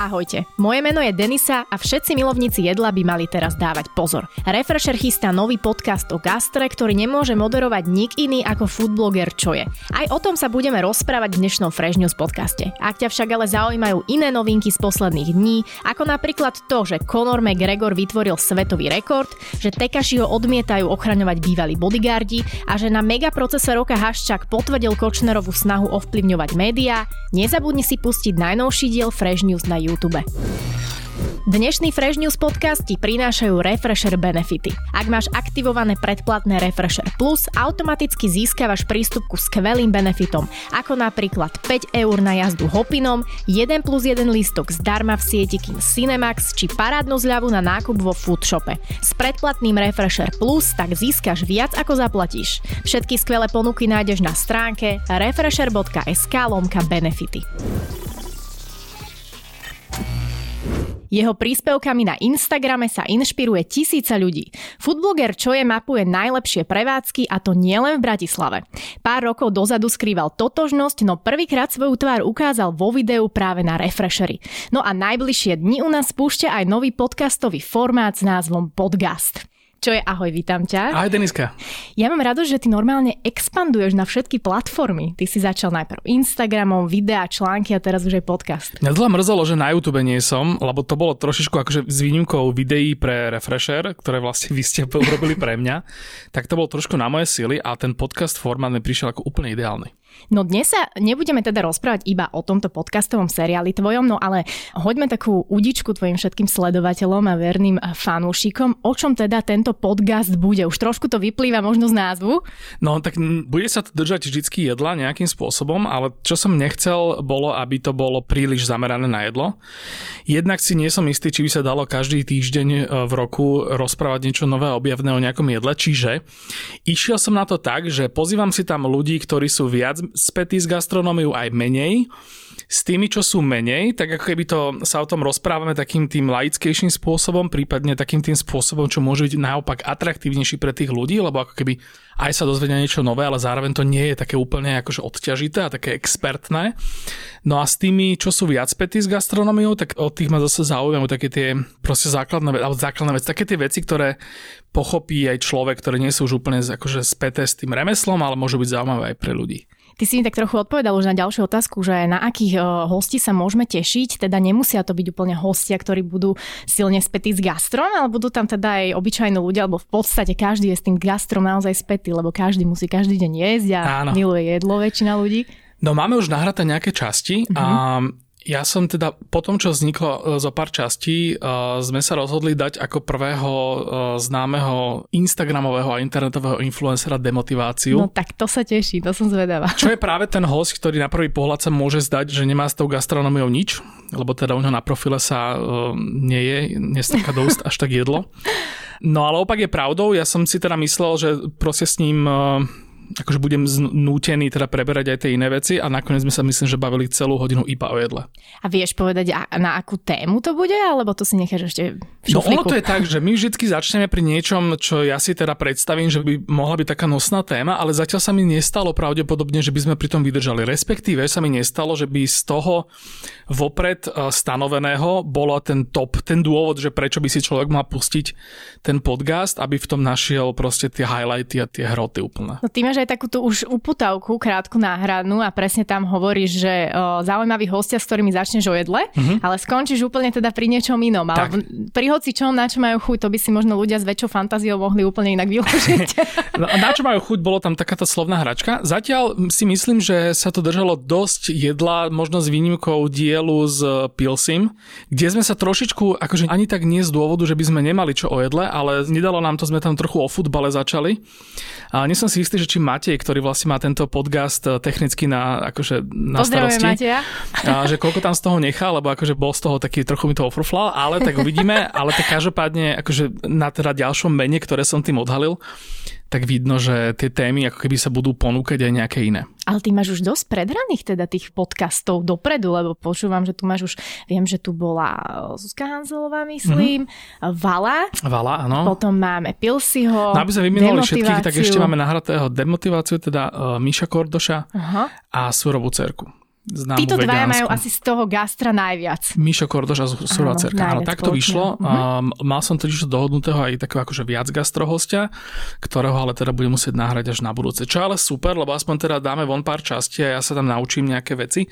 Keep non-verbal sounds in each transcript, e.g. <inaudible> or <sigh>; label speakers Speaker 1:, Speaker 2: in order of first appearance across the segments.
Speaker 1: Ahojte, moje meno je Denisa a všetci milovníci jedla by mali teraz dávať pozor. Refresher chystá nový podcast o gastre, ktorý nemôže moderovať nik iný ako foodbloger čo je. Aj o tom sa budeme rozprávať v dnešnom Fresh News podcaste. Ak ťa však ale zaujímajú iné novinky z posledných dní, ako napríklad to, že Conor McGregor vytvoril svetový rekord, že Tekaši odmietajú ochraňovať bývalí bodyguardi a že na megaprocese roka Haščák potvrdil Kočnerovú snahu ovplyvňovať médiá, nezabudni si pustiť najnovší diel Fresh News na YouTube YouTube. Dnešný Fresh News podcast ti prinášajú Refresher benefity. Ak máš aktivované predplatné Refresher Plus, automaticky získavaš prístup ku skvelým benefitom, ako napríklad 5 eur na jazdu Hopinom, 1 plus 1 lístok zdarma v sieti Kin Cinemax či parádnu zľavu na nákup vo Foodshope. S predplatným Refresher Plus tak získaš viac ako zaplatíš. Všetky skvelé ponuky nájdeš na stránke refresher.sk lomka benefity. Jeho príspevkami na Instagrame sa inšpiruje tisíce ľudí. Foodbloger je mapuje najlepšie prevádzky a to nielen v Bratislave. Pár rokov dozadu skrýval totožnosť, no prvýkrát svoju tvár ukázal vo videu práve na Refreshery. No a najbližšie dni u nás spúšťa aj nový podcastový formát s názvom Podcast. Čo je ahoj, vítam ťa.
Speaker 2: Ahoj Deniska.
Speaker 1: Ja mám rado, že ty normálne expanduješ na všetky platformy. Ty si začal najprv Instagramom, videá, články a teraz už aj podcast.
Speaker 2: Mňa dlho mrzelo, že na YouTube nie som, lebo to bolo trošičku akože s výnimkou videí pre Refresher, ktoré vlastne vy ste <laughs> urobili pre mňa, tak to bolo trošku na moje sily a ten podcast formát mi prišiel ako úplne ideálny.
Speaker 1: No dnes sa nebudeme teda rozprávať iba o tomto podcastovom seriáli tvojom, no ale hoďme takú udičku tvojim všetkým sledovateľom a verným fanúšikom, o čom teda tento podcast bude. Už trošku to vyplýva možno z názvu.
Speaker 2: No tak bude sa to držať vždycky jedla nejakým spôsobom, ale čo som nechcel bolo, aby to bolo príliš zamerané na jedlo. Jednak si nie som istý, či by sa dalo každý týždeň e, v roku rozprávať niečo nové objavné o nejakom jedle, čiže išiel som na to tak, že pozývam si tam ľudí, ktorí sú viac spätí s gastronómiou aj menej. S tými, čo sú menej, tak ako keby to sa o tom rozprávame takým tým laickejším spôsobom, prípadne takým tým spôsobom, čo môže byť naopak atraktívnejší pre tých ľudí, lebo ako keby aj sa dozvedia niečo nové, ale zároveň to nie je také úplne akože odťažité a také expertné. No a s tými, čo sú viac spätí s gastronómiou, tak od tých ma zase zaujímajú také tie proste základné, alebo základné veci, také tie veci, ktoré pochopí aj človek, ktoré nie sú už úplne akože späté s tým remeslom, ale môžu byť zaujímavé aj pre ľudí.
Speaker 1: Ty si mi tak trochu odpovedal už na ďalšiu otázku, že na akých eh, hostí sa môžeme tešiť, teda nemusia to byť úplne hostia, ktorí budú silne spätí s gastrom, ale budú tam teda aj obyčajní ľudia, alebo v podstate každý je s tým gastrom naozaj spätý, lebo každý musí každý deň jesť a Áno. miluje jedlo väčšina ľudí.
Speaker 2: No máme už nahraté nejaké časti uh-huh. a ja som teda po tom, čo vzniklo e, zo pár častí, uh, sme sa rozhodli dať ako prvého uh, známeho Instagramového a internetového influencera demotiváciu.
Speaker 1: No tak to sa teší, to som zvedavá.
Speaker 2: Čo je práve ten host, ktorý na prvý pohľad sa môže zdať, že nemá s tou gastronómiou nič, lebo teda u neho na profile sa nie je, nestrká do úst až tak jedlo. No ale opak je pravdou, ja som si teda myslel, že proste s ním akože budem znútený teda preberať aj tie iné veci a nakoniec sme sa myslím, že bavili celú hodinu iba o jedle.
Speaker 1: A vieš povedať, na akú tému to bude, alebo to si necháš ešte v No
Speaker 2: ono to je tak, že my vždy začneme pri niečom, čo ja si teda predstavím, že by mohla byť taká nosná téma, ale zatiaľ sa mi nestalo pravdepodobne, že by sme pri tom vydržali. Respektíve sa mi nestalo, že by z toho vopred e, stanoveného bolo ten top, ten dôvod, že prečo by si človek mal pustiť ten podcast, aby v tom našiel proste tie highlighty a tie hroty úplne.
Speaker 1: No ty máš aj takúto už uputavku, krátku náhradnú a presne tam hovoríš, že o, zaujímavý hostia, s ktorými začneš o jedle, mm-hmm. ale skončíš úplne teda pri niečom inom. Ale pri hoci čom, na čo majú chuť, to by si možno ľudia s väčšou fantáziou mohli úplne inak vyložiť. <laughs>
Speaker 2: no, na čo majú chuť, bolo tam takáto slovná hračka. Zatiaľ si myslím, že sa to držalo dosť jedla, možno s výnimkou dielu s Pilsim, kde sme sa trošičku, akože ani tak nie z dôvodu, že by sme nemali čo o jedle, ale nedalo nám to, sme tam trochu o futbale začali. A nie som si istý, že či Matej, ktorý vlastne má tento podcast eh, technicky na, akože, na starosti. Mateja. A že koľko tam z toho nechá, lebo akože bol z toho taký trochu mi to ofruflal, ale tak uvidíme. ale tak každopádne akože na teda ďalšom mene, ktoré som tým odhalil, tak vidno, že tie témy ako keby sa budú ponúkať aj nejaké iné.
Speaker 1: Ale ty máš už dosť predraných teda tých podcastov dopredu, lebo počúvam, že tu máš už, viem, že tu bola Zuzka Hanzelová, myslím, mm-hmm. Vala.
Speaker 2: Vala, áno.
Speaker 1: Potom máme Pilsiho,
Speaker 2: No aby sme vymenovali všetkých, tak ešte máme nahratého demotiváciu, teda uh, Miša Kordoša uh-huh. a Surovú cerku. Známu
Speaker 1: Títo dvaja majú asi z toho gastra najviac.
Speaker 2: Mišo Kordoš a
Speaker 1: Áno,
Speaker 2: cerka. Áno, tak to vyšlo. Um, mal som totiž dohodnutého aj takého akože viac gastrohostia, ktorého ale teda budem musieť nahrať až na budúce. Čo ale super, lebo aspoň teda dáme von pár častí a ja sa tam naučím nejaké veci,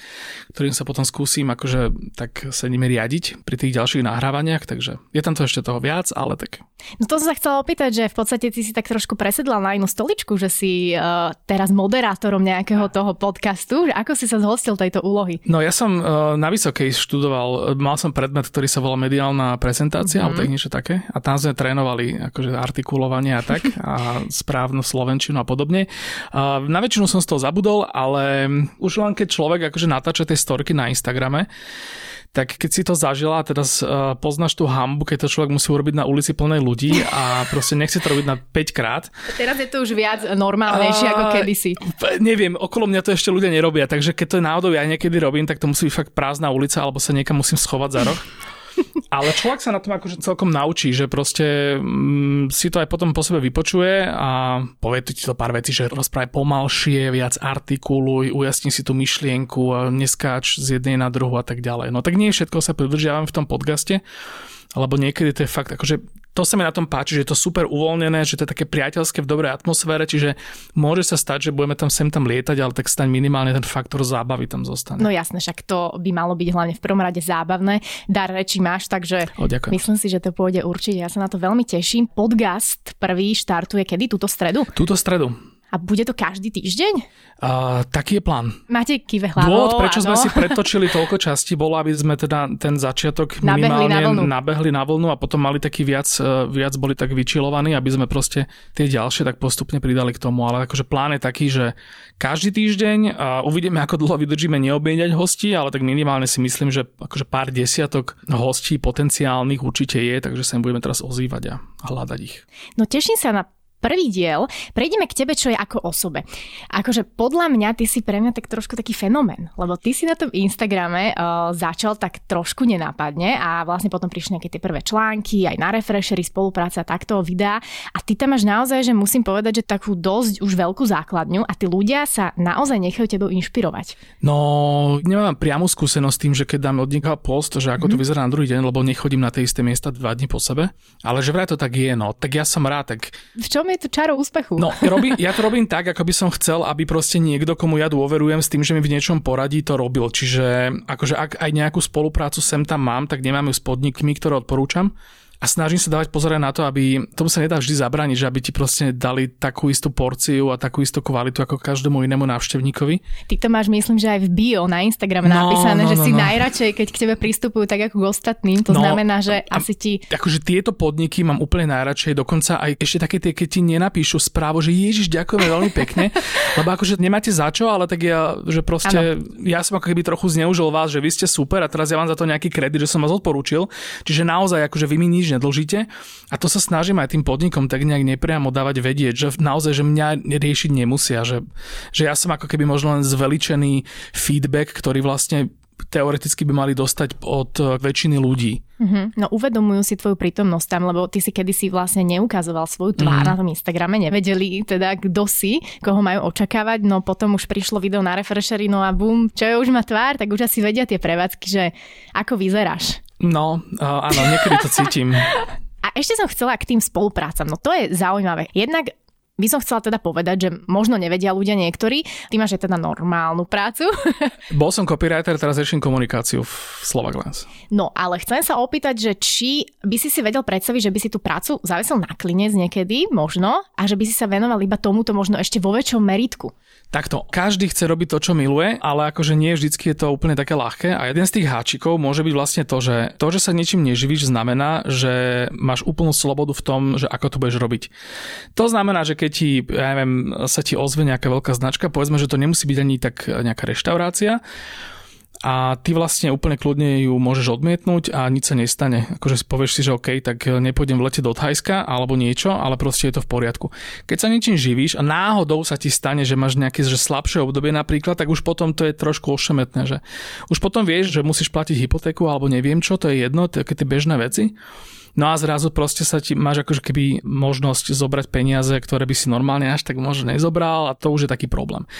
Speaker 2: ktorým sa potom skúsim akože tak sa nimi riadiť pri tých ďalších nahrávaniach, takže je tam to ešte toho viac, ale tak
Speaker 1: No to som sa chcela opýtať, že v podstate ty si tak trošku presedla na inú stoličku, že si uh, teraz moderátorom nejakého toho podcastu. Ako si sa zhostil tejto úlohy?
Speaker 2: No ja som uh, na Vysokej študoval, mal som predmet, ktorý sa volá mediálna prezentácia, mm-hmm. alebo tak niečo také. A tam sme trénovali akože artikulovanie a tak, a správnu slovenčinu a podobne. Uh, na väčšinu som z toho zabudol, ale už len keď človek akože natáča tie storky na Instagrame, tak keď si to zažila a teraz uh, poznáš tú hambu, keď to človek musí urobiť na ulici plnej ľudí a proste nechce to robiť na 5 krát.
Speaker 1: Teraz je to už viac normálnejšie
Speaker 2: A-
Speaker 1: ako kedysi.
Speaker 2: Neviem, okolo mňa to ešte ľudia nerobia, takže keď to náhodou ja niekedy robím, tak to musí byť fakt prázdna ulica, alebo sa niekam musím schovať za roh. <laughs> Ale človek sa na tom akože celkom naučí, že proste mm, si to aj potom po sebe vypočuje a povie ti to pár vecí, že rozprávaj pomalšie, viac artikuluj, ujasni si tú myšlienku, neskáč z jednej na druhú a tak ďalej. No tak nie všetko sa pridržiavam v tom podcaste, lebo niekedy to je fakt, akože to sa mi na tom páči, že je to super uvoľnené, že to je také priateľské v dobrej atmosfére, čiže môže sa stať, že budeme tam sem tam lietať, ale tak staň minimálne ten faktor zábavy tam zostane.
Speaker 1: No jasné, však to by malo byť hlavne v prvom rade zábavné. Dar reči máš, takže
Speaker 2: O, ďakujem.
Speaker 1: myslím si, že to pôjde určite. Ja sa na to veľmi teším. Podcast prvý štartuje kedy? Túto stredu?
Speaker 2: Túto stredu.
Speaker 1: A bude to každý týždeň?
Speaker 2: Uh, taký je plán.
Speaker 1: Máte kive hlavou,
Speaker 2: Dôvod, prečo
Speaker 1: áno.
Speaker 2: sme si pretočili toľko častí, bolo, aby sme teda ten začiatok
Speaker 1: Nabehli
Speaker 2: minimálne
Speaker 1: na vlnu.
Speaker 2: nabehli na vlnu a potom mali taký viac, eh, viac boli tak vyčilovaní, aby sme proste tie ďalšie tak postupne pridali k tomu. Ale akože plán je taký, že každý týždeň a uvidíme, ako dlho vydržíme neobmieniať hostí, ale tak minimálne si myslím, že akože pár desiatok hostí potenciálnych určite je, takže sa im budeme teraz ozývať a hľadať ich.
Speaker 1: No teším sa na prvý diel. Prejdeme k tebe, čo je ako osobe. Akože podľa mňa ty si pre mňa tak trošku taký fenomén, lebo ty si na tom Instagrame uh, začal tak trošku nenápadne a vlastne potom prišli nejaké tie prvé články, aj na Refreshery, spolupráca takto, videá a ty tam máš naozaj, že musím povedať, že takú dosť už veľkú základňu a tí ľudia sa naozaj nechajú tebou inšpirovať.
Speaker 2: No, nemám priamu skúsenosť s tým, že keď dám od niekoho post, že ako to
Speaker 1: Mhm.
Speaker 2: vyzerá na druhý deň, lebo nechodím na tie isté miesta dva dní po sebe, ale že vraj to tak je, no, tak ja som rád, tak
Speaker 1: V čom je to čaro úspechu?
Speaker 2: No, robí, ja to robím tak, ako by som chcel, aby proste niekto, komu ja dôverujem s tým, že mi v niečom poradí, to robil. Čiže akože ak aj nejakú spoluprácu sem tam mám, tak nemám ju s podnikmi, ktoré odporúčam. A snažím sa dávať pozor na to, aby tomu sa nedá vždy zabrániť, že aby ti proste dali takú istú porciu a takú istú kvalitu ako každému inému návštevníkovi.
Speaker 1: Ty to máš, myslím, že aj v bio na Instagrame
Speaker 2: No,
Speaker 1: napísané,
Speaker 2: no,
Speaker 1: že
Speaker 2: no,
Speaker 1: si
Speaker 2: no.
Speaker 1: najradšej, keď k tebe pristupujú tak ako k ostatným. To
Speaker 2: No,
Speaker 1: znamená, že
Speaker 2: a-
Speaker 1: asi ti...
Speaker 2: Akože tieto podniky mám úplne najradšej, dokonca aj ešte také tie, keď ti nenapíšu správu, že Ježiš, ďakujeme veľmi pekne, <laughs> lebo akože nemáte za čo, ale tak ja, že proste, ja som ako keby trochu zneužil vás, že vy ste super a teraz ja vám za to nejaký kredit, že som vás odporúčil, čiže naozaj akože vy mi nič nedlžíte a to sa snažím aj tým podnikom tak nejak nepriamo dávať vedieť, že naozaj, že mňa riešiť nemusia, že, že ja som ako keby možno len zveličený feedback, ktorý vlastne teoreticky by mali dostať od eh, väčšiny ľudí.
Speaker 1: Mhm. No uvedomujú si tvoju prítomnosť tam, lebo ty si kedysi vlastne neukazoval svoju tvár
Speaker 2: Mhm.
Speaker 1: na tom Instagrame, nevedeli teda kto si, koho majú očakávať, no potom už prišlo video na Refreshery, no a bum, čo je už má tvár, tak už asi vedia tie prevádzky, že ako vyzeráš.
Speaker 2: No, áno, niekedy to cítim. <laughs>
Speaker 1: A ešte som chcela k tým spoluprácam. No to je zaujímavé. Jednak by som chcela teda povedať, že možno nevedia ľudia niektorí. Ty máš aj teda normálnu prácu. <laughs>
Speaker 2: Bol som copywriter, teraz riešim komunikáciu v Slovaglens.
Speaker 1: No ale chcem sa opýtať, že či by si si vedel predstaviť, že by si tú prácu zavesel na klinec niekedy, možno, a že by si sa venoval iba tomuto možno ešte vo väčšom meritku.
Speaker 2: Takto, každý chce robiť to, čo miluje, ale akože nie vždycky je to úplne také ľahké. A jeden z tých háčikov môže byť vlastne to, že to, že sa niečím neživíš, znamená, že máš úplnú slobodu v tom, že ako to budeš robiť. To znamená, že keď ti, ja neviem, sa ti ozve nejaká veľká značka, povedzme, že to nemusí byť ani tak nejaká reštaurácia, a ty vlastne úplne kľudne ju môžeš odmietnúť a nič sa nestane. Akože povieš si, že OK, tak nepôjdem v lete do Thajska alebo niečo, ale proste je to v poriadku. Keď sa niečím živíš a náhodou sa ti stane, že máš nejaké že slabšie obdobie napríklad, tak už potom to je trošku ošemetné, že už potom vieš, že musíš platiť hypotéku alebo neviem čo, to je jedno, také tie bežné veci. No a zrazu proste sa ti máš akože keby možnosť zobrať peniaze, ktoré by si normálne až tak možno nezobral a to už je taký problém.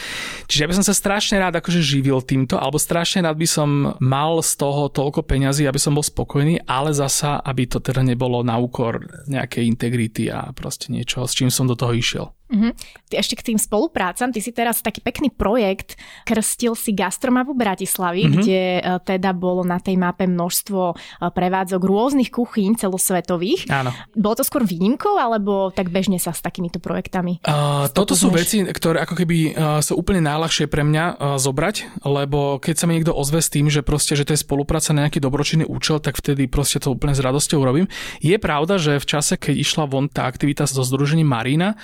Speaker 2: Čiže ja by som sa strašne rád akože živil týmto, alebo strašne rád by som mal z toho toľko peňazí, aby som bol spokojný, ale zasa, aby to teda nebolo na úkor nejakej integrity a proste niečo, s čím som do toho išiel.
Speaker 1: Uh-huh. Ešte k tým spoluprácam, ty si teraz taký pekný projekt, krstil si gastromapu Bratislavy, uh-huh. kde uh, teda bolo na tej mape množstvo uh, prevádzok rôznych kuchýň celosvetových.
Speaker 2: Áno.
Speaker 1: Bolo to skôr výnimkou, alebo tak bežne sa s takýmito projektami?
Speaker 2: Uh, toto sú veci, ktoré ako keby uh, sú úplne najľahšie pre mňa uh, zobrať, lebo keď sa mi niekto ozve s tým, že proste, že to je spolupráca na nejaký dobročinný účel, tak vtedy proste to úplne s radosťou urobím. Je pravda, že v čase, keď išla von tá aktivita so združením Marina,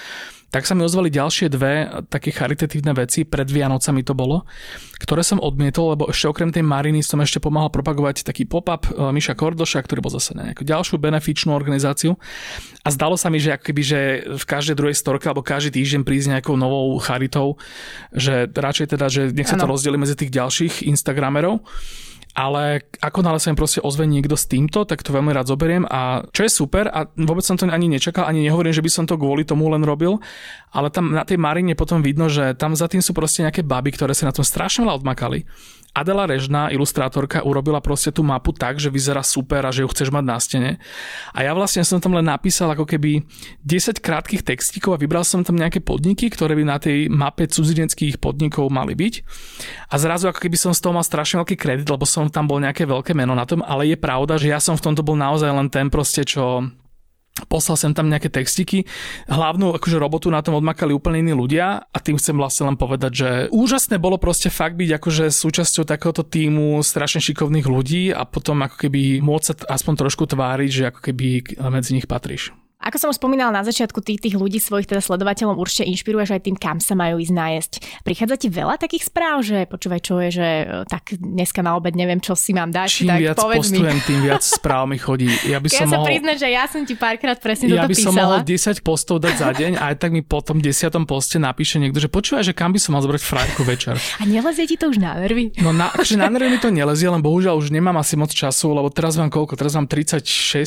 Speaker 2: tak sa mi ozvali ďalšie dve také charitatívne veci, pred Vianocami to bolo, ktoré som odmietol, lebo ešte okrem tej Mariny som ešte pomáhal propagovať taký pop-up e, Miša Kordoša, ktorý bol zase na nejakú ďalšiu benefičnú organizáciu. A zdalo sa mi, že akoby, že v každej druhej storke alebo každý týždeň prísť nejakou novou charitou, že radšej teda, že nech sa to rozdeli medzi tých ďalších Instagramerov ale ako nále sa im proste ozve niekto s týmto, tak to veľmi rád zoberiem a čo je super a vôbec som to ani nečakal, ani nehovorím, že by som to kvôli tomu len robil, ale tam na tej Marine potom vidno, že tam za tým sú proste nejaké baby, ktoré sa na tom strašne veľa odmakali Adela Režná, ilustrátorka, urobila proste tú mapu tak, že vyzerá super a že ju chceš mať na stene. A ja vlastne som tam len napísal ako keby 10 krátkých textíkov a vybral som tam nejaké podniky, ktoré by na tej mape cudzineckých podnikov mali byť. A zrazu ako keby som z toho mal strašne veľký kredit, lebo som tam bol nejaké veľké meno na tom, ale je pravda, že ja som v tomto bol naozaj len ten proste, čo Poslal som tam nejaké textiky. Hlavnú akože robotu na tom odmakali úplne iní ľudia a tým chcem vlastne len povedať, že úžasné bolo proste fakt byť akože súčasťou takéhoto týmu strašne šikovných ľudí a potom ako keby môcť sa aspoň trošku tváriť, že ako keby medzi nich patríš.
Speaker 1: Ako som už spomínala na začiatku, ty tých ľudí, svojich teda sledovateľov určite inšpiruješ aj tým, kam sa majú ísť nájsť. Prichádza ti veľa takých správ, že počúvaj, čo je, že e, tak dneska na obed neviem, čo si mám dať.
Speaker 2: Čím
Speaker 1: tak
Speaker 2: viac postujem, mi. tým viac <laughs> správ mi chodí. Ja, by som
Speaker 1: ja
Speaker 2: mohol...
Speaker 1: sa priznať, že ja som ti párkrát presne
Speaker 2: ja
Speaker 1: toto
Speaker 2: by som mohol 10 postov dať za deň a aj tak mi po tom 10. poste napíše niekto, že počúvaj, že kam by som mal zobrať frajerku večer.
Speaker 1: A nelezie ti to už na nervy?
Speaker 2: No na, že na nervy mi to nelezie, len bohužiaľ už nemám asi moc času, lebo teraz mám koľko? Teraz mám 36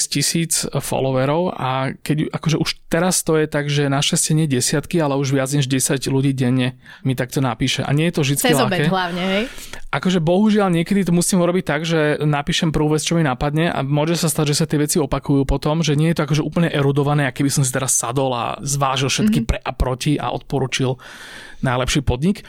Speaker 2: tisíc followerov a keď akože už Teraz to je tak, že našťastie nie desiatky, ale už viac než 10 ľudí denne mi takto napíše. A nie je to vždy
Speaker 1: Cez obed hlavne, hej?
Speaker 2: Akože bohužiaľ niekedy to musím urobiť tak, že napíšem prvú vec, čo mi napadne a môže sa stať, že sa tie veci opakujú potom, že nie je to akože úplne erudované, aký by som si teraz sadol a zvážil všetky mm-hmm. pre a proti a odporučil najlepší podnik.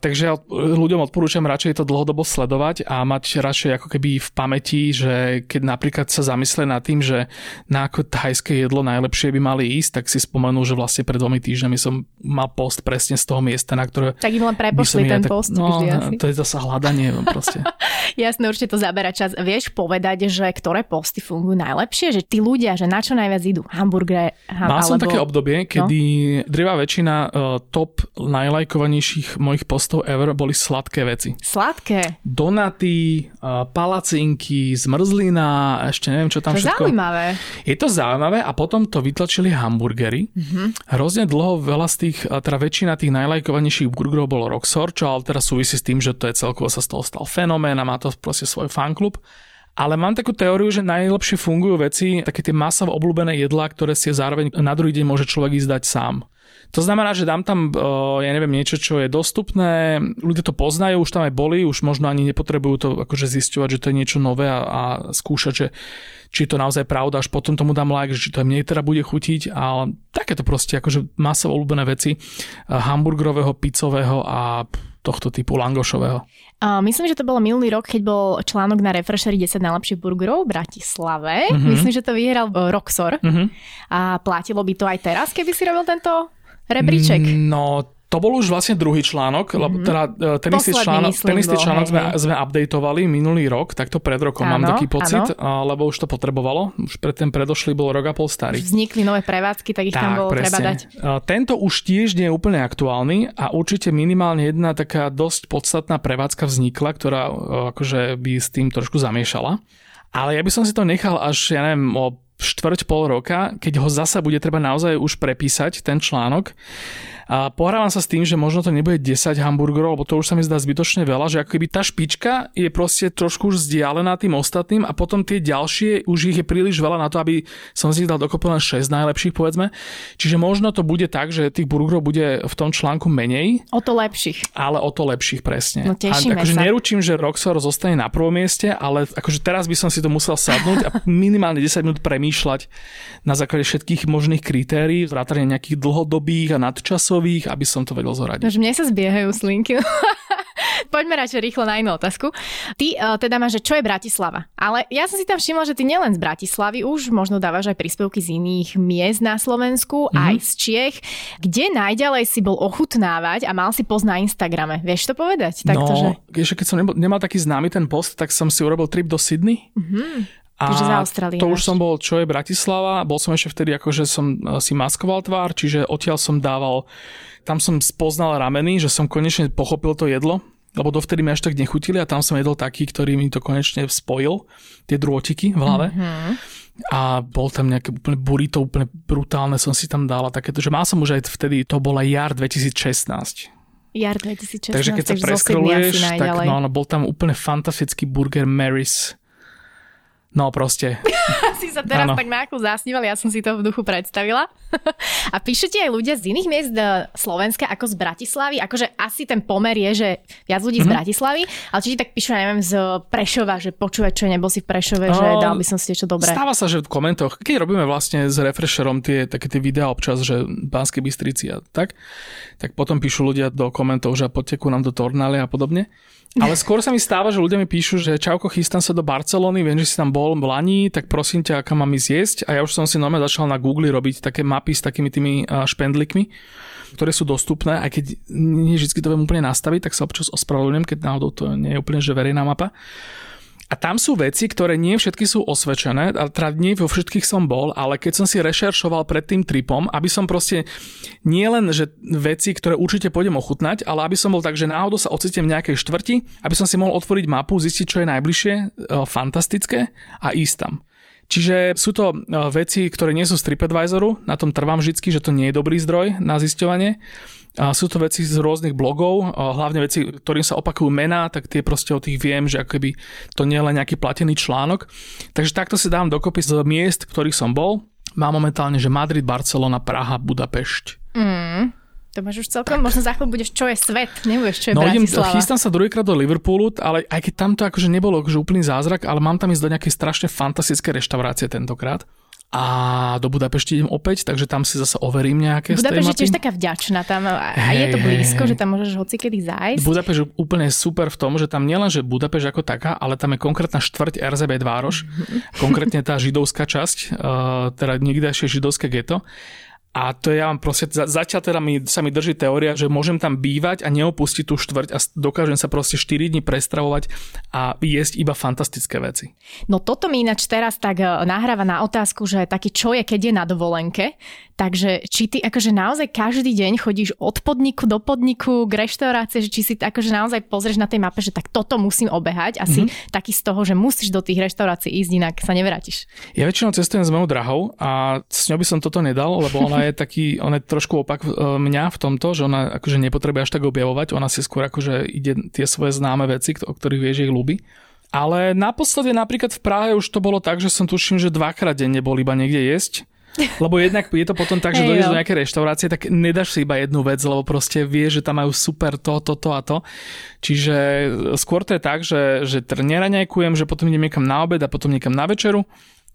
Speaker 2: Takže ľuďom odporúčam radšej to dlhodobo sledovať a mať radšej ako keby v pamäti, že keď napríklad sa zamyslia nad tým, že na ako thajské jedlo najlepšie by mali ísť, tak si spomenú, že vlastne pred dvomi týždňami som mal post presne z toho miesta, na ktoré...
Speaker 1: Tak im len prepošli ten tak, post
Speaker 2: no,
Speaker 1: vždy asi.
Speaker 2: To je zase hľadanie no, proste. <laughs>
Speaker 1: Jasné, určite to zabera čas. Vieš povedať, že ktoré posty fungujú najlepšie? Že tí ľudia, že na čo najviac idú? Hamburgere?
Speaker 2: Ham, Mal som také obdobie, kedy no? drvá väčšina uh, top najlajkovanejších mojich postov postov ever boli sladké veci.
Speaker 1: Sladké?
Speaker 2: Donaty, palacinky, zmrzlina, ešte neviem, čo tam
Speaker 1: to
Speaker 2: všetko.
Speaker 1: zaujímavé.
Speaker 2: Je to zaujímavé a potom to vytlačili hamburgery. Mm-hmm. Hrozne dlho veľa z tých, teda väčšina tých najlajkovanejších burgerov bolo Roxor, čo ale teraz súvisí s tým, že to je celkovo sa z toho stal fenomén a má to proste svoj fanklub. Ale mám takú teóriu, že najlepšie fungujú veci, také tie masovo obľúbené jedlá, ktoré si zároveň na druhý deň môže človek ísť dať sám. To znamená, že dám tam, ja neviem, niečo, čo je dostupné, ľudia to poznajú, už tam aj boli, už možno ani nepotrebujú to akože zisťovať, že to je niečo nové a, a skúšať, že či je to naozaj pravda, až potom tomu dám like, že či to mne teda bude chutiť, ale takéto proste akože masovo obľúbené veci hamburgerového, pizzového a tohto typu langošového.
Speaker 1: Uh, myslím, že to bolo minulý rok, keď bol článok na Refresheri 10 najlepších burgerov v Bratislave. Uh-huh. Myslím, že to vyhral Roxor. Uh-huh. A platilo by to aj teraz, keby si robil tento rebríček?
Speaker 2: No, to bol už vlastne druhý článok, lebo mhm. teda e, ten istý článok, ten istý článok sme, sme updateovali minulý rok, tak to pred rokom áno, mám taký pocit, áno. lebo už to potrebovalo. Už pred ten predošlý bol rok a pol starý.
Speaker 1: Vznikli nové prevádzky, tak ich tak, tam bolo presne. treba dať.
Speaker 2: Tento už tiež nie je úplne aktuálny a určite minimálne jedna taká dosť podstatná prevádzka vznikla, ktorá e, akože by s tým trošku zamiešala. Ale ja by som si to nechal až, ja neviem, o štvrť pol roka, keď ho zasa bude treba naozaj už prepísať, ten článok A pohrávam sa s tým, že možno to nebude 10 hamburgerov, lebo to už sa mi zdá zbytočne veľa, že ako keby tá špička je proste trošku už vzdialená tým ostatným a potom tie ďalšie, už ich je príliš veľa na to, aby som si dal dokopy len 6 najlepších, povedzme. Čiže možno to bude tak, že tých burgerov bude v tom článku menej.
Speaker 1: O to lepších.
Speaker 2: Ale o to lepších, presne.
Speaker 1: No tešíme
Speaker 2: a akože
Speaker 1: sa.
Speaker 2: neručím, že Roxor zostane na prvom mieste, ale akože teraz by som si to musel sadnúť a minimálne 10 minút premýšľať na základe všetkých možných kritérií, vrátane nejakých dlhodobých a nadčasových, aby som to vedel zoradiť.
Speaker 1: Nož mne sa zbiehajú slinky. <laughs> Poďme radšej rýchlo na inú otázku. Ty uh, teda máš, že čo je Bratislava? Ale ja som si tam všimla, že ty nielen z Bratislavy už možno dávaš aj príspevky z iných miest na Slovensku, mm-hmm. aj z Čiech. Kde najďalej si bol ochutnávať a mal si post na Instagrame? Vieš to povedať? Takto,
Speaker 2: no,
Speaker 1: že...
Speaker 2: ešte keď som nemal, nemal taký známy ten post, tak som si urobil trip do Sydney.
Speaker 1: Mm-hmm.
Speaker 2: A
Speaker 1: Takže za Austrálie
Speaker 2: to už som bol, čo je Bratislava, bol som ešte vtedy akože som e, si maskoval tvár, čiže odtiaľ som dával, tam som spoznal rameny, že som konečne pochopil to jedlo, lebo dovtedy mi až tak nechutili a tam som jedol taký, ktorý mi to konečne spojil, tie drôtiky v hlave.
Speaker 1: Mm-hmm.
Speaker 2: A bol tam nejaké úplne burrito, úplne brutálne som si tam dala takéto, že mal som už aj vtedy, to bola jar 2016.
Speaker 1: Jar 2016,
Speaker 2: Takže keď sa preskroluješ, tak no, no, bol tam úplne fantastický burger Mary's. No proste, <laughs>
Speaker 1: si sa teraz
Speaker 2: Áno.
Speaker 1: tak na ako zasníval, ja som si to v duchu predstavila. <laughs> A píšu ti aj ľudia z iných miest e, Slovenska ako z Bratislavy? Akože asi ten pomer je, že viac ľudí mm-hmm. z Bratislavy, ale či ti tak píšu, neviem, z Prešova, že počúvať, čo nebol si v Prešove, že
Speaker 2: No,
Speaker 1: dal by som si niečo dobré.
Speaker 2: Stáva sa, že v komentoch, keď robíme vlastne s refresherom tie, také tie videá občas, že Banskej Bystrici a tak, tak potom píšu ľudia do komentov, že poďte ku nám do Tornály a podobne. Ale skôr sa mi stáva, že ľudia mi píšu, že čauko, chystám sa do Barcelony, viem, že si tam bol v Lani, tak prosím ťa, kam mám ísť jesť. A ja už som si normálne začal na Google robiť také mapy s takými tými špendlikmi, ktoré sú dostupné, aj keď nie vždy to viem úplne nastaviť, tak sa občas ospravedlňujem, keď náhodou to nie je úplne že verejná mapa. A tam sú veci, ktoré nie všetky sú osvedčené, teda nie vo všetkých som bol, ale keď som si rešeršoval pred tým tripom, aby som proste nie len, že veci, ktoré určite pôjdem ochutnať, ale aby som bol tak, že náhodou sa ocitnem v nejakej štvrti, aby som si mohol otvoriť mapu, zistiť, čo je najbližšie, e, fantastické a ísť tam. Čiže sú to e, veci, ktoré nie sú z TripAdvisoru, na tom trvám vždy, že to nie je dobrý zdroj na zisťovanie. A sú to veci z rôznych blogov, a hlavne veci, ktorým sa opakujú mená, tak tie proste o tých viem, že ako keby to nie je len nejaký platený článok. Takže takto si dám dokopy z miest, ktorých som bol. Mám momentálne, že Madrid, Barcelona, Praha, Budapešť.
Speaker 1: Mm. To máš už celkom, možno za chvíľu budeš, čo je svet, nebudeš, čo je
Speaker 2: No idem, chystám sa druhýkrát do Liverpoolu, ale aj keď tam to akože nebolo akože úplný zázrak, ale mám tam ísť do nejakej strašne fantastické reštaurácie tentokrát. A do Budapešti idem opäť, takže tam si zase overím nejaké
Speaker 1: Budapešť je tiež taká vďačná tam a a je to blízko,
Speaker 2: hej,
Speaker 1: že tam môžeš hocikedy zájsť.
Speaker 2: Budapešť je úplne super v tom, že tam nielen, že Budapešť ako taká, ale tam je konkrétna štvrť RZB Vároš, konkrétne tá židovská časť, uh, teda niekdejšie židovské geto. A to ja vám proste, za, zatiaľ teda mi, sa mi drží teória, že môžem tam bývať a neopustiť tú štvrť a dokážem sa proste 4 dní prestravovať a jesť iba fantastické veci.
Speaker 1: No toto mi ináč teraz tak e, nahráva na otázku, že taký čo je, keď je na dovolenke. Takže či ty akože naozaj každý deň chodíš od podniku do podniku k reštaurácii, že či si akože naozaj pozrieš na tej mape, že tak toto musím obehať a si
Speaker 2: Mhm.
Speaker 1: taký z toho, že musíš do tých reštaurácií ísť, inak sa nevrátiš.
Speaker 2: Ja väčšinou cestujem s mojou drahou a s ňou by som toto nedal, lebo ona je taký, ona je trošku opak e, mňa v tomto, že ona akože nepotrebuje až tak objavovať, ona si skôr akože ide tie svoje známe veci, o ktorých vie, že ich ľúbi. Ale naposledy napríklad v Prahe už to bolo tak, že som tuším, že dvakrát denne bol iba niekde jesť. Lebo jednak je to potom tak, že
Speaker 1: Hej,
Speaker 2: dojdeš do nejakej reštaurácie, tak nedáš si iba jednu vec, lebo proste vieš, že tam majú super to, to, to a to. Čiže skôr to je tak, že, že neraňajkujem, že potom idem niekam na obed a potom niekam na večeru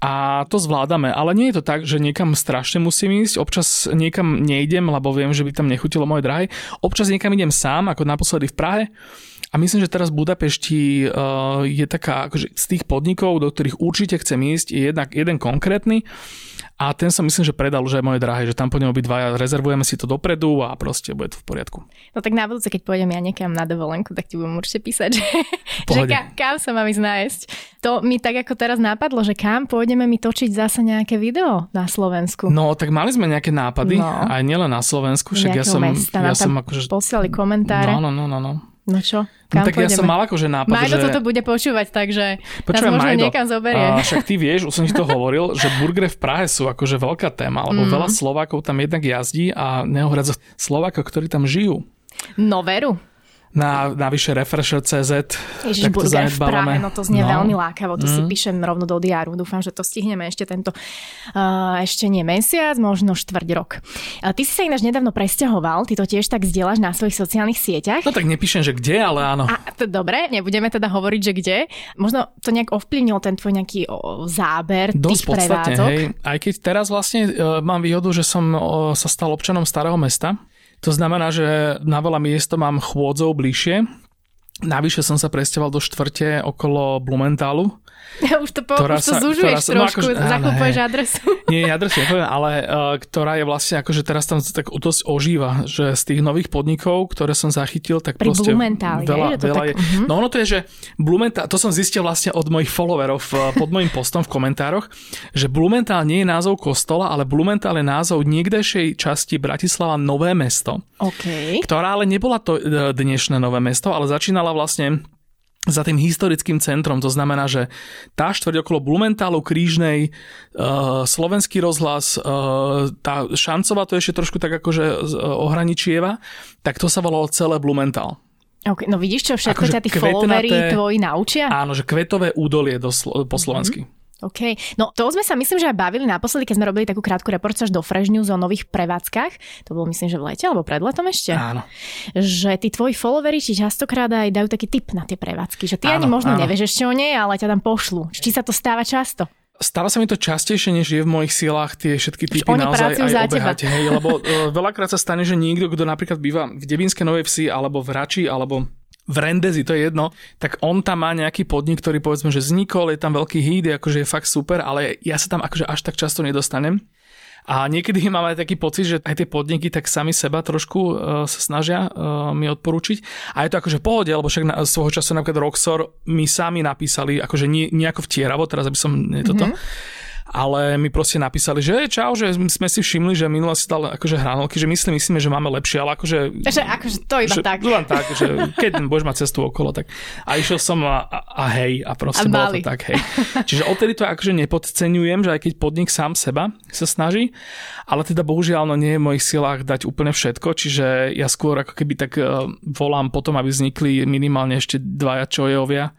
Speaker 2: a to zvládame. Ale nie je to tak, že niekam strašne musím ísť, občas niekam nejdem, lebo viem, že by tam nechutilo moje drahej. Občas niekam idem sám, ako naposledy v Prahe. A myslím, že teraz v Budapešti uh, je taká, akože z tých podnikov, do ktorých určite chcem ísť, je jednak jeden konkrétny a ten som myslím, že predal už aj moje drahé, že tam pôjdeme obidvaja, rezervujeme si to dopredu a proste bude to v poriadku.
Speaker 1: No tak na budúce, keď pôjdem ja niekam na dovolenku, tak ti budem určite písať, že, že ka, kam sa mám ísť nájsť. To mi tak ako teraz napadlo, že kam pôjdeme mi točiť zase nejaké video na Slovensku.
Speaker 2: No, tak mali sme nejaké nápady,
Speaker 1: No.
Speaker 2: aj nielen na Slovensku, však ja som,
Speaker 1: mesta,
Speaker 2: ja
Speaker 1: tam
Speaker 2: som akože...
Speaker 1: posielali komentáre.
Speaker 2: No, no, no, no, no.
Speaker 1: No čo?
Speaker 2: Kam
Speaker 1: no,
Speaker 2: tak
Speaker 1: pôjdeme?
Speaker 2: ja som mal akože nápad,
Speaker 1: Majdo
Speaker 2: že...
Speaker 1: toto bude počúvať, takže
Speaker 2: Počúvaj,
Speaker 1: nás možno
Speaker 2: Majdo,
Speaker 1: niekam zoberie.
Speaker 2: A však ty vieš, už som ti to <laughs> hovoril, že burgery v Prahe sú akože veľká téma, lebo mm. veľa Slovákov tam jednak jazdí a nehovorať Slovákov, ktorí tam žijú.
Speaker 1: No veru.
Speaker 2: Na, navyše Refresher.cz
Speaker 1: Ježiš,
Speaker 2: tak to
Speaker 1: burger v Prahe, no to znie
Speaker 2: No.
Speaker 1: veľmi lákavo, to si
Speaker 2: Mm.
Speaker 1: píšem rovno do diáru. Dúfam, že to stihneme ešte tento, uh, ešte nie mesiac, možno štvrť rok. Uh, ty si sa ináč nedávno presťahoval, ty to tiež tak zdieľaš na svojich sociálnych sieťach.
Speaker 2: No tak nepíšem, že kde, ale áno.
Speaker 1: A to dobre, nebudeme teda hovoriť, že kde. Možno to nejak ovplyvnil ten tvoj nejaký o, záber
Speaker 2: Dosť
Speaker 1: tých
Speaker 2: podstatne,
Speaker 1: prevádzok.
Speaker 2: hej. Aj keď teraz vlastne uh, mám výhodu, že som uh, sa stal občanom starého mesta. To znamená, že na veľa miesto mám chôdzov bližšie. Navyše som sa presťahoval do štvrte okolo Blumentálu.
Speaker 1: už to, po,
Speaker 2: Ktorá
Speaker 1: už to
Speaker 2: sa-
Speaker 1: zužuješ
Speaker 2: sa- no
Speaker 1: trošku,
Speaker 2: akože- áno,
Speaker 1: zakúpuješ adresu. <laughs>
Speaker 2: Nie, ja adresu nepoviem, ale uh, ktorá je vlastne akože teraz tam tak dosť ožíva, že z tých nových podnikov, ktoré som zachytil, tak
Speaker 1: Pri
Speaker 2: proste
Speaker 1: Blumentáli,
Speaker 2: veľa,
Speaker 1: to
Speaker 2: veľa
Speaker 1: tak-
Speaker 2: je.
Speaker 1: mhm.
Speaker 2: No ono to je, že Blumenthal, to som zistil vlastne od mojich followerov v- pod mojim postom v komentároch, že Blumenthal nie je názov kostola, ale Blumenthal je názov niekdejšej časti Bratislava Nové mesto
Speaker 1: OK.
Speaker 2: ktorá ale nebola to e, dnešné nové mesto, ale začínala vlastne za tým historickým centrom. To znamená, že tá štvrť okolo Blumentálu, Krížnej, uh, Slovenský rozhlas, uh, tá Šancová, to ešte trošku tak akože uh, ohraničieva, tak to sa volalo celé Blumentál.
Speaker 1: okay. No vidíš, čo všetko
Speaker 2: Akože
Speaker 1: ťa tí
Speaker 2: kvetnaté-
Speaker 1: followery tvoji naučia?
Speaker 2: Áno, že kvetové údolie do po slovensky.
Speaker 1: OK. No to sme sa myslím, že aj bavili naposledy, keď sme robili takú krátku reportáž do Fresh News o nových prevádzkach. To bolo myslím, že v lete alebo pred letom ešte.
Speaker 2: Áno.
Speaker 1: Že tí tvoji followery ti častokrát aj dajú taký tip na tie prevádzky. Že ty
Speaker 2: Áno,
Speaker 1: ani možno
Speaker 2: áno.
Speaker 1: nevieš ešte o nej, ale ťa tam pošlu. Či sa to stáva často?
Speaker 2: Stáva sa mi to častejšie, než je v mojich silách tie všetky typy
Speaker 1: oni
Speaker 2: naozaj aj
Speaker 1: za
Speaker 2: obehať. Hej, lebo uh, veľakrát sa stane, že niekto, kto napríklad býva v Debinskej Novej Vsi alebo v Rači alebo v Rendezi, to je jedno, tak on tam má nejaký podnik, ktorý povedzme, že vznikol, je tam veľký hit, je akože je fakt super, ale ja sa tam akože až tak často nedostanem. A niekedy <laughs> mám aj taký pocit, že aj tie podniky tak sami seba trošku uh, sa snažia uh, mi odporúčiť. A je to akože pohode, lebo však na, svojho času napríklad Roxor mi sami napísali, akože nie, nejako vtieravo, teraz aby som nie toto, mm-hmm. Ale mi proste napísali, že čau, že sme si všimli, že minule si dal akože hranolky, že myslím, myslíme, že máme lepšie, ale akože
Speaker 1: Že akože to iba
Speaker 2: že,
Speaker 1: tak.
Speaker 2: Len tak, že keď budeš mať cestu okolo, tak a išiel som a, a, a hej, a proste
Speaker 1: A
Speaker 2: bolo to tak, hej. Čiže odtedy to akože nepodceňujem, že aj keď podnik sám seba sa snaží, ale teda bohužiaľ no nie je v mojich silách dať úplne všetko, čiže ja skôr ako keby tak uh, volám potom, aby vznikli minimálne ešte dvaja čojovia,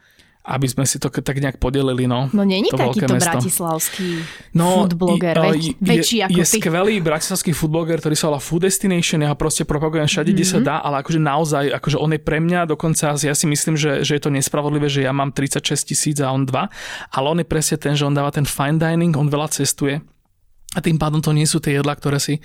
Speaker 2: aby sme si to tak nejak podelili, no.
Speaker 1: No není takýto
Speaker 2: mesto.
Speaker 1: bratislavský
Speaker 2: No,
Speaker 1: foodbloger,
Speaker 2: i-
Speaker 1: väč,
Speaker 2: je,
Speaker 1: väčší ako
Speaker 2: je
Speaker 1: ty.
Speaker 2: skvelý bratislavský foodbloger, ktorý sa volá Food Destination, ja ho proste propagujem všade, mm-hmm. kde
Speaker 1: Mhm.
Speaker 2: sa dá, ale akože naozaj, akože on je pre mňa dokonca, ja si myslím, že, že je to nespravodlivé, že ja mám 36 tisíc a on 2, ale on je presne ten, že on dáva ten fine dining, on veľa cestuje. A tým pádom to nie sú tie jedlá, ktoré si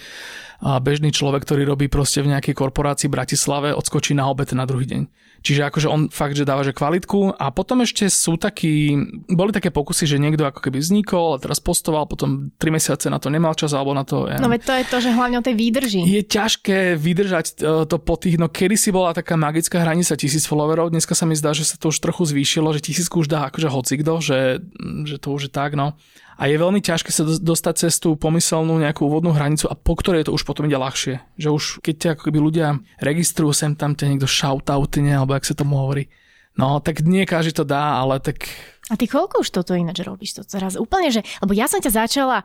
Speaker 2: bežný človek, ktorý robí proste v nejakej korporácii v Bratislave, odskočí na obed na druhý deň. Čiže akože on fakt, že dáva že kvalitku a potom ešte sú takí, boli také pokusy, že niekto ako keby vznikol a teraz postoval, potom 3 mesiace na to nemal čas alebo na to, ja
Speaker 1: No veď to je to, že hlavne o tej výdrži.
Speaker 2: Je ťažké vydržať e, to po tých, no kedy si bola taká magická hranica tisíc followerov, dneska sa mi zdá, že sa to už trochu zvýšilo, že tisícku už dá akože hocikdo, že, že to už je tak, no. A je veľmi ťažké sa do- dostať cez tú pomyselnú nejakú úvodnú hranicu a po ktorej to už potom ide ľahšie. Že už keď ťa ako keby ľudia registrujú sem tam ťa niekto shoutoutne, alebo jak sa tomu hovorí. No, tak nie každý to dá, ale tak
Speaker 1: A ty koľko už toto ináč robíš? To teraz úplne, že... Lebo ja som ťa začala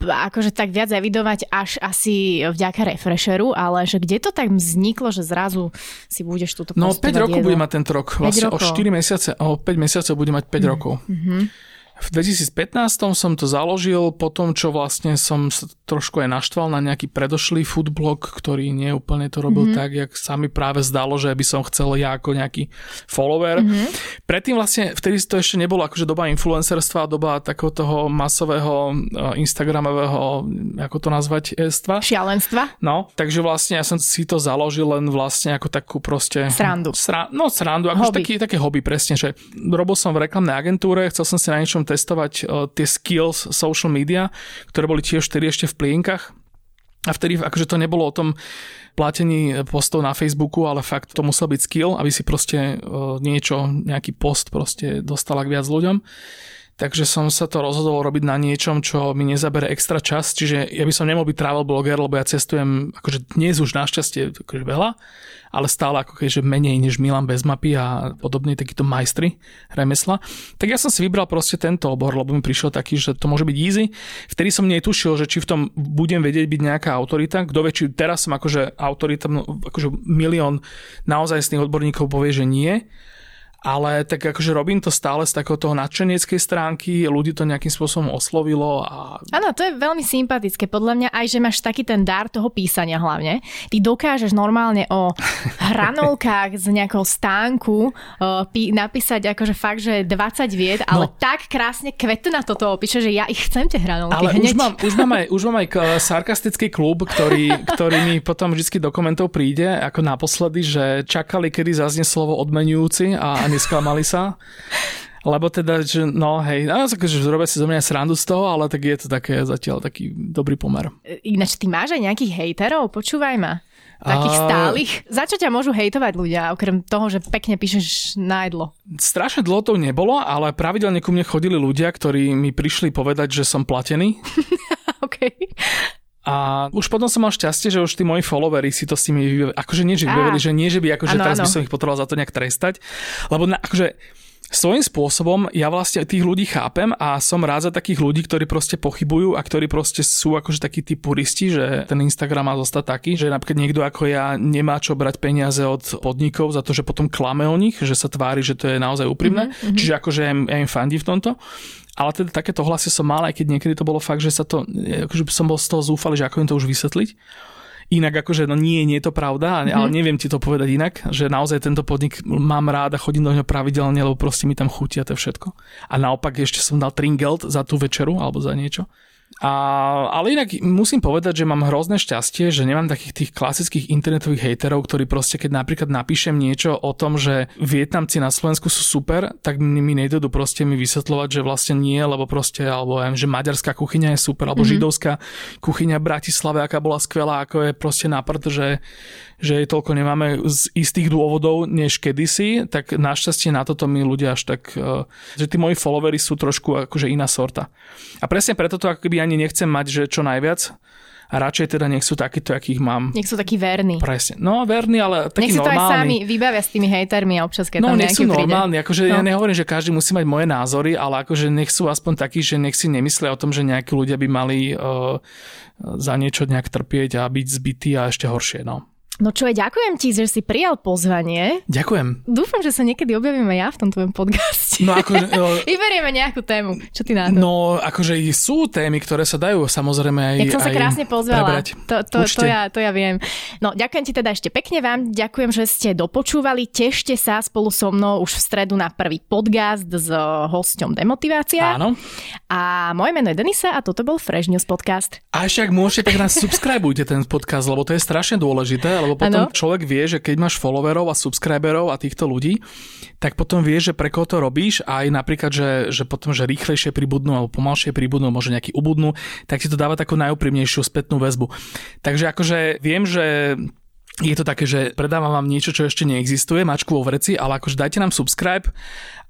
Speaker 1: akože tak viac evidovať až asi vďaka refresheru, ale že kde to tak vzniklo, že zrazu si budeš túto
Speaker 2: No 5
Speaker 1: postovať
Speaker 2: rokov
Speaker 1: jedlo?
Speaker 2: bude mať tento rok. Vlastne o
Speaker 1: rokov.
Speaker 2: 4 mesiace, o 5 mesiacov bude mať 5 rokov.
Speaker 1: Mhm.
Speaker 2: V 2015 som to založil po tom, čo vlastne som sa trošku aj naštval na nejaký predošlý foodblog, ktorý nie úplne to robil mm-hmm. tak, jak sa mi práve zdalo, že by som chcel ja ako nejaký follower. Mm-hmm. Predtým vlastne, vtedy to ešte nebolo akože doba influencerstva, doba takého toho masového eh, instagramového, ako to nazvať, estva.
Speaker 1: Šialenstva?
Speaker 2: No, takže vlastne ja som si to založil len vlastne ako takú proste...
Speaker 1: Srandu.
Speaker 2: Sra, no srandu, akože
Speaker 1: Hobby.
Speaker 2: taký, také hobby presne, že robil som v reklamnej agentúre, chcel som si na niečom testovať uh, tie skills social media, ktoré boli tiež vtedy ešte v plienkach. A vtedy akože to nebolo o tom platení postov na Facebooku, ale fakt to musel byť skill, aby si proste uh, niečo, nejaký post proste dostal k viac ľuďom. Takže som sa to rozhodol robiť na niečom, čo mi nezabere extra čas, čiže ja by som nemohol byť travel bloger, lebo ja cestujem akože dnes už našťastie akože veľa, ale stále ako keďže menej než Milan bez mapy a podobne takíto majstri remesla. Tak ja som si vybral proste tento obor, lebo mi prišiel taký, že to môže byť easy. Vtedy som netušil, že či v tom budem vedieť byť nejaká autorita. Kto vie, či teraz som akože autorita, akože milión naozaj odborníkov povie, že nie ale tak akože robím to stále z takého toho nadšeneckej stránky, ľudí to nejakým spôsobom oslovilo. A...
Speaker 1: Áno, to je veľmi sympatické. Podľa mňa aj, že máš taký ten dar toho písania hlavne. Ty dokážeš normálne o <laughs> hranolkách z nejakého stánku uh, pí- napísať akože fakt, že 20 vied, ale no. tak krásne na toto opíše, že ja ich chcem tie hranolky
Speaker 2: Ale
Speaker 1: hneď.
Speaker 2: už mám, už mám aj, už mám aj sarkastický klub, ktorý, ktorý mi potom vždy dokumentov príde, ako naposledy, že čakali, kedy zaznie slovo odmenujúci a nesklamali sa. Lebo teda, že no hej, no, že robia si zo mňa srandu z toho, ale tak je to také zatiaľ taký dobrý pomer.
Speaker 1: Ináč ty máš aj nejakých hejterov? Počúvaj ma. Takých a... stálych? Za čo ťa môžu hejtovať ľudia, okrem toho, že pekne píšeš na jedlo?
Speaker 2: Strašne dlho to nebolo, ale pravidelne ku mne chodili ľudia, ktorí mi prišli povedať, že som platený. <laughs>
Speaker 1: OK.
Speaker 2: A už potom som mal šťastie, že už tí moji followery si to s tými, akože nie, že vyveli, že nie, že by akože ano, teraz ano. by som ich potreboval za to nejak trestať, lebo na, akože svojím spôsobom ja vlastne tých ľudí chápem a som rád za takých ľudí, ktorí proste pochybujú a ktorí proste sú akože takí tí puristi, že ten Instagram má zostať taký, že napríklad niekto ako ja nemá čo brať peniaze od podnikov za to, že potom klame o nich, že sa tvári, že to je naozaj úprimné. Mm-hmm. Čiže akože ja im, ja im fandí v tomto. Ale teda takéto hlasy som mal, aj keď niekedy to bolo fakt, že sa to, akože som bol z toho zúfalý, že ako im to už vysvetliť. Inak akože, no nie, nie je to pravda, mm-hmm. ale neviem ti to povedať inak, že naozaj tento podnik mám rád a chodím do neho pravidelne, lebo proste mi tam chutia to všetko. A naopak ešte som dal tringelt za tú večeru alebo za niečo. A, ale inak musím povedať, že mám hrozné šťastie, že nemám takých tých klasických internetových hejterov, ktorí proste, keď napríklad napíšem niečo o tom, že Vietnamci na Slovensku sú super, tak mi, mi nejdú proste mi vysvetľovať, že vlastne nie, lebo proste, alebo viem, že maďarská kuchyňa je super, alebo mm-hmm. židovská kuchyňa v Bratislave, aká bola skvelá, ako je proste na že že jej toľko nemáme z istých dôvodov než kedysi, tak našťastie na toto my ľudia až tak, eh, že tí moji followery sú trošku akože iná sorta. A presne preto to ako keby ani nechcem mať, že čo najviac, a radšej teda nech sú takíto, akých mám.
Speaker 1: Nech sú takí verní.
Speaker 2: Presne. No, verní, ale takí
Speaker 1: Nech
Speaker 2: si to
Speaker 1: normálni. aj sami vybavia s tými hejtermi a občas, keď
Speaker 2: no,
Speaker 1: tam
Speaker 2: nech sú normálni.
Speaker 1: Príde.
Speaker 2: Akože no. ja nehovorím, že každý musí mať moje názory, ale akože nech sú aspoň takí, že nech si nemyslia o tom, že nejakí ľudia by mali uh, za niečo nejak trpieť a byť zbytí a ešte horšie. No.
Speaker 1: No čo je, ďakujem ti, že si prijal pozvanie.
Speaker 2: Ďakujem.
Speaker 1: Dúfam, že sa niekedy objavíme ja v tom tvojom podcaste.
Speaker 2: No ako... <laughs> No,
Speaker 1: Vyberieme nejakú tému. Čo ty na to?
Speaker 2: No akože sú témy, ktoré sa dajú samozrejme aj
Speaker 1: Jak som sa krásne pozvala.
Speaker 2: Prebrať.
Speaker 1: To, to, to, ja, to ja viem. No ďakujem ti teda ešte pekne vám. Ďakujem, že ste dopočúvali. Tešte sa spolu so mnou už v stredu na prvý podcast s hosťom Demotivácia.
Speaker 2: Áno.
Speaker 1: A moje meno je Denisa a toto bol Fresh News podcast.
Speaker 2: A ešte ak môžete, tak nás <laughs> subscribeujte ten podcast, lebo to je strašne dôležité, lebo potom ano. človek vie, že keď máš followerov a subscriberov a týchto ľudí, tak potom vie, že pre koho to robíš a aj napríklad, že, že potom, že rýchlejšie pribudnú alebo pomalšie pribudnú, možno nejaký ubudnú, tak ti to dáva takú najúprimnejšiu spätnú väzbu. Takže akože viem, že je to také, že predávam vám niečo, čo ešte neexistuje, mačku vo vreci, ale akože dajte nám subscribe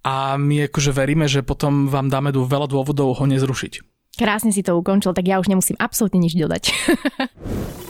Speaker 2: a my akože veríme, že potom vám dáme veľa dôvodov ho nezrušiť.
Speaker 1: Krásne si to ukončil, tak ja už nemusím absolútne nič dodať. <laughs>